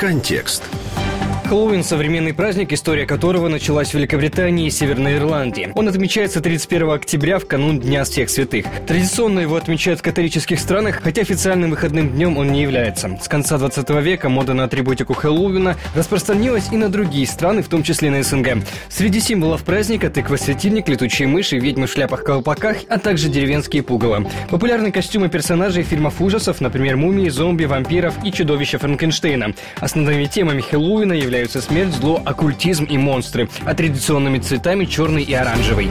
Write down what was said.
Контекст. Хэллоуин – современный праздник, история которого началась в Великобритании и Северной Ирландии. Он отмечается 31 октября в канун Дня всех святых. Традиционно его отмечают в католических странах, хотя официальным выходным днем он не является. С конца 20 века мода на атрибутику Хэллоуина распространилась и на другие страны, в том числе на СНГ. Среди символов праздника – тыква-светильник, летучие мыши, ведьмы в шляпах-колпаках, а также деревенские пугало. Популярны костюмы персонажей фильмов ужасов, например, мумии, зомби, вампиров и чудовища Франкенштейна. Основными темами Хэллоуина являются являются смерть, зло, оккультизм и монстры, а традиционными цветами черный и оранжевый.